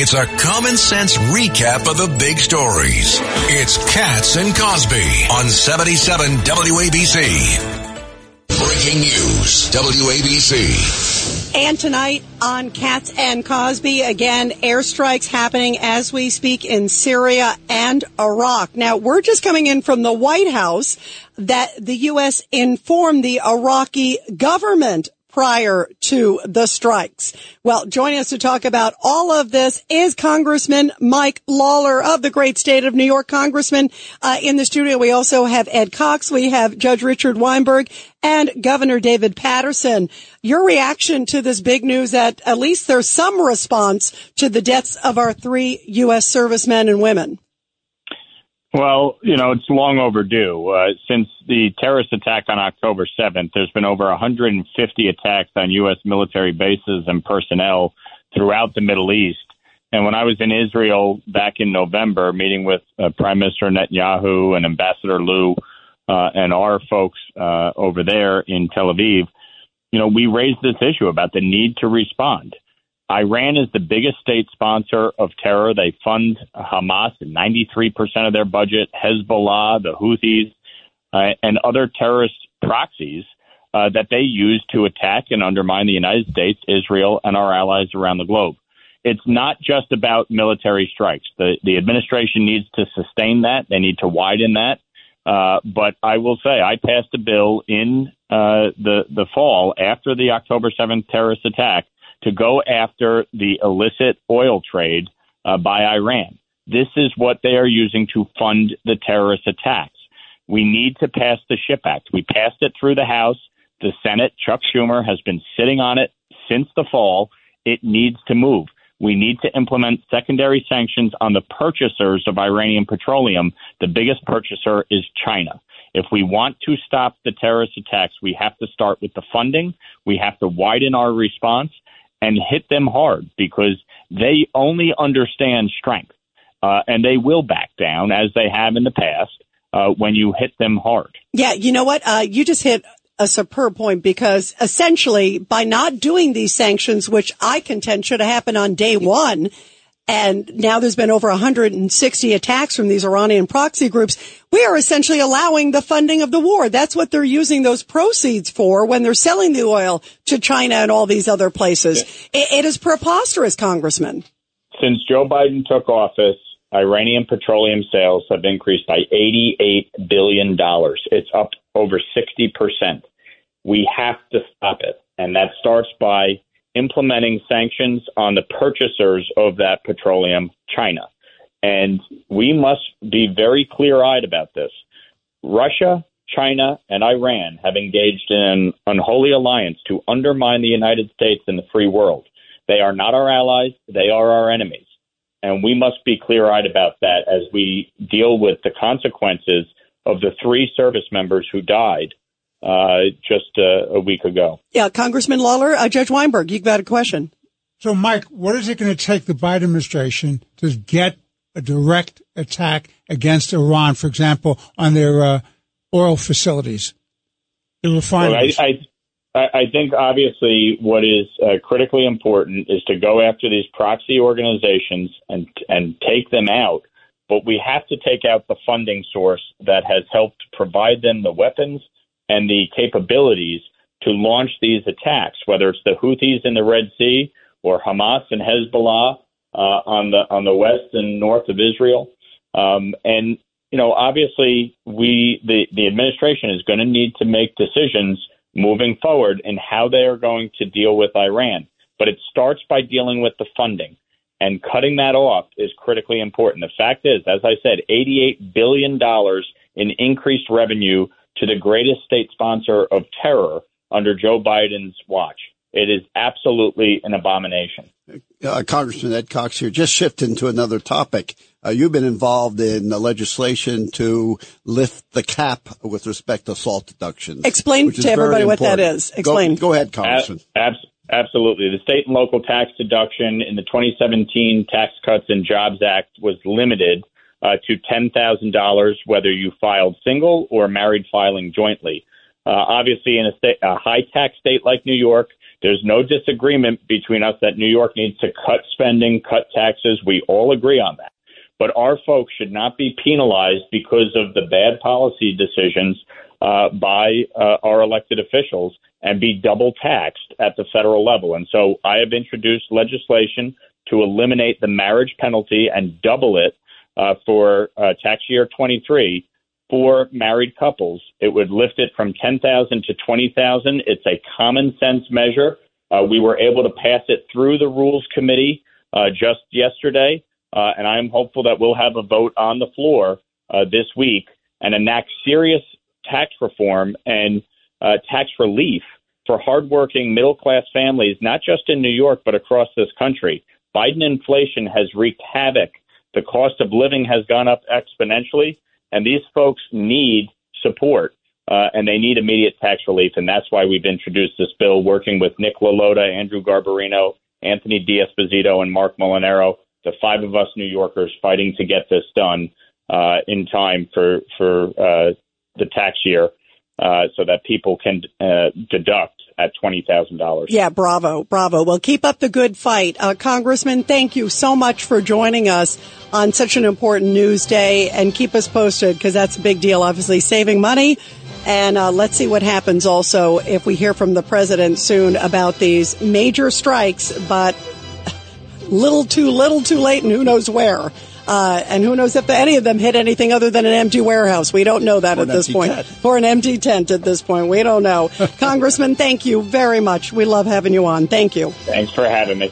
It's a common sense recap of the big stories. It's Cats and Cosby on 77 WABC. Breaking news, WABC. And tonight on Cats and Cosby, again, airstrikes happening as we speak in Syria and Iraq. Now, we're just coming in from the White House that the U.S. informed the Iraqi government prior to the strikes. Well, joining us to talk about all of this is Congressman Mike Lawler of the great state of New York. Congressman, uh, in the studio, we also have Ed Cox, we have Judge Richard Weinberg, and Governor David Paterson. Your reaction to this big news that at least there's some response to the deaths of our three U.S. servicemen and women. Well, you know, it's long overdue. Uh, since the terrorist attack on October 7th, there's been over 150 attacks on U.S. military bases and personnel throughout the Middle East. And when I was in Israel back in November, meeting with uh, Prime Minister Netanyahu and Ambassador Lew uh, and our folks uh, over there in Tel Aviv, you know, we raised this issue about the need to respond. Iran is the biggest state sponsor of terror. They fund Hamas 93% of their budget, Hezbollah, the Houthis, uh, and other terrorist proxies uh, that they use to attack and undermine the United States, Israel, and our allies around the globe. It's not just about military strikes. The, the administration needs to sustain that. They need to widen that. Uh, but I will say, I passed a bill in uh, the the fall after the October 7th terrorist attack to go after the illicit oil trade uh, by Iran. This is what they are using to fund the terrorist attacks. We need to pass the SHIP Act. We passed it through the House. The Senate, Chuck Schumer, has been sitting on it since the fall. It needs to move. We need to implement secondary sanctions on the purchasers of Iranian petroleum. The biggest purchaser is China. If we want to stop the terrorist attacks, we have to start with the funding. We have to widen our response and hit them hard because they only understand strength uh, and they will back down as they have in the past uh, when you hit them hard. Yeah, you know what? Uh, you just hit a superb point because essentially by not doing these sanctions, which I contend should have happened on day one, and now there's been over 160 attacks from these Iranian proxy groups. We are essentially allowing the funding of the war. That's what they're using those proceeds for when they're selling the oil to China and all these other places. It is preposterous, Congressman. Since Joe Biden took office, Iranian petroleum sales have increased by $88 billion. It's up over 60%. We have to stop it. And that starts by implementing sanctions on the purchasers of that petroleum, China. And we must be very clear eyed about this. Russia, China, and Iran have engaged in an unholy alliance to undermine the United States and the free world. They are not our allies, they are our enemies. And we must be clear eyed about that as we deal with the consequences of the three service members who died uh, just uh, a week ago. Yeah, Congressman Lawler, uh, Judge Weinberg, you've got a question. So, Mike, what is it going to take the Biden administration to get a direct attack against Iran, for example, on their uh, oil facilities, the refineries? Well, I, I, I, think obviously what is uh, critically important is to go after these proxy organizations and and take them out. But we have to take out the funding source that has helped provide them the weapons and the capabilities to launch these attacks, whether it's the Houthis in the Red Sea or Hamas and Hezbollah uh, on the on the west and north of Israel. Um, and you know, obviously, we the the administration is going to need to make decisions moving forward in how they are going to deal with Iran. But it starts by dealing with the funding. And cutting that off is critically important. The fact is, as I said, $88 billion in increased revenue to the greatest state sponsor of terror under Joe Biden's watch. It is absolutely an abomination. Uh, Congressman Ed Cox here. Just shifting to another topic. Uh, you've been involved in legislation to lift the cap with respect to SALT deductions. Explain to everybody what that is. Explain. Go, go ahead, Congressman. Ab- absolutely. The state and local tax deduction in the 2017 Tax Cuts and Jobs Act was limited uh, to $10,000, whether you filed single or married filing jointly. Uh, obviously, in a, state, a high tax state like New York, There's no disagreement between us that New York needs to cut spending, cut taxes. We all agree on that. But our folks should not be penalized because of the bad policy decisions uh, by uh, our elected officials and be double taxed at the federal level. And so I have introduced legislation to eliminate the marriage penalty and double it uh, for uh, tax year 23 for married couples. It would lift it from 10,000 to 20,000. It's a common sense measure. Uh, we were able to pass it through the Rules Committee uh, just yesterday, uh, and I'm hopeful that we'll have a vote on the floor uh, this week and enact serious tax reform and tax relief for hardworking middle class families, not just in New York, but across this country. Biden inflation has wreaked havoc. The cost of living has gone up exponentially, and these folks need support. Uh, and they need immediate tax relief, and that's why we've introduced this bill, working with Nick LaLota, Andrew Garbarino, Anthony D'Esposito, and Mark Molinaro, the five of us New Yorkers fighting to get this done uh, in time for for uh, the tax year, uh, so that people can uh, deduct at $20,000. Yeah, bravo, bravo. Well, keep up the good fight. Uh, Congressman, thank you so much for joining us on such an important news day and keep us posted because that's a big deal, obviously, saving money. And uh, let's see what happens also if we hear from the president soon about these major strikes, but little too little too late and who knows where. Uh, and who knows if any of them hit anything other than an empty warehouse. We don't know that or at this point. Tent. Or an empty tent at this point. We don't know. Congressman, thank you very much. We love having you on. Thank you. Thanks for having me.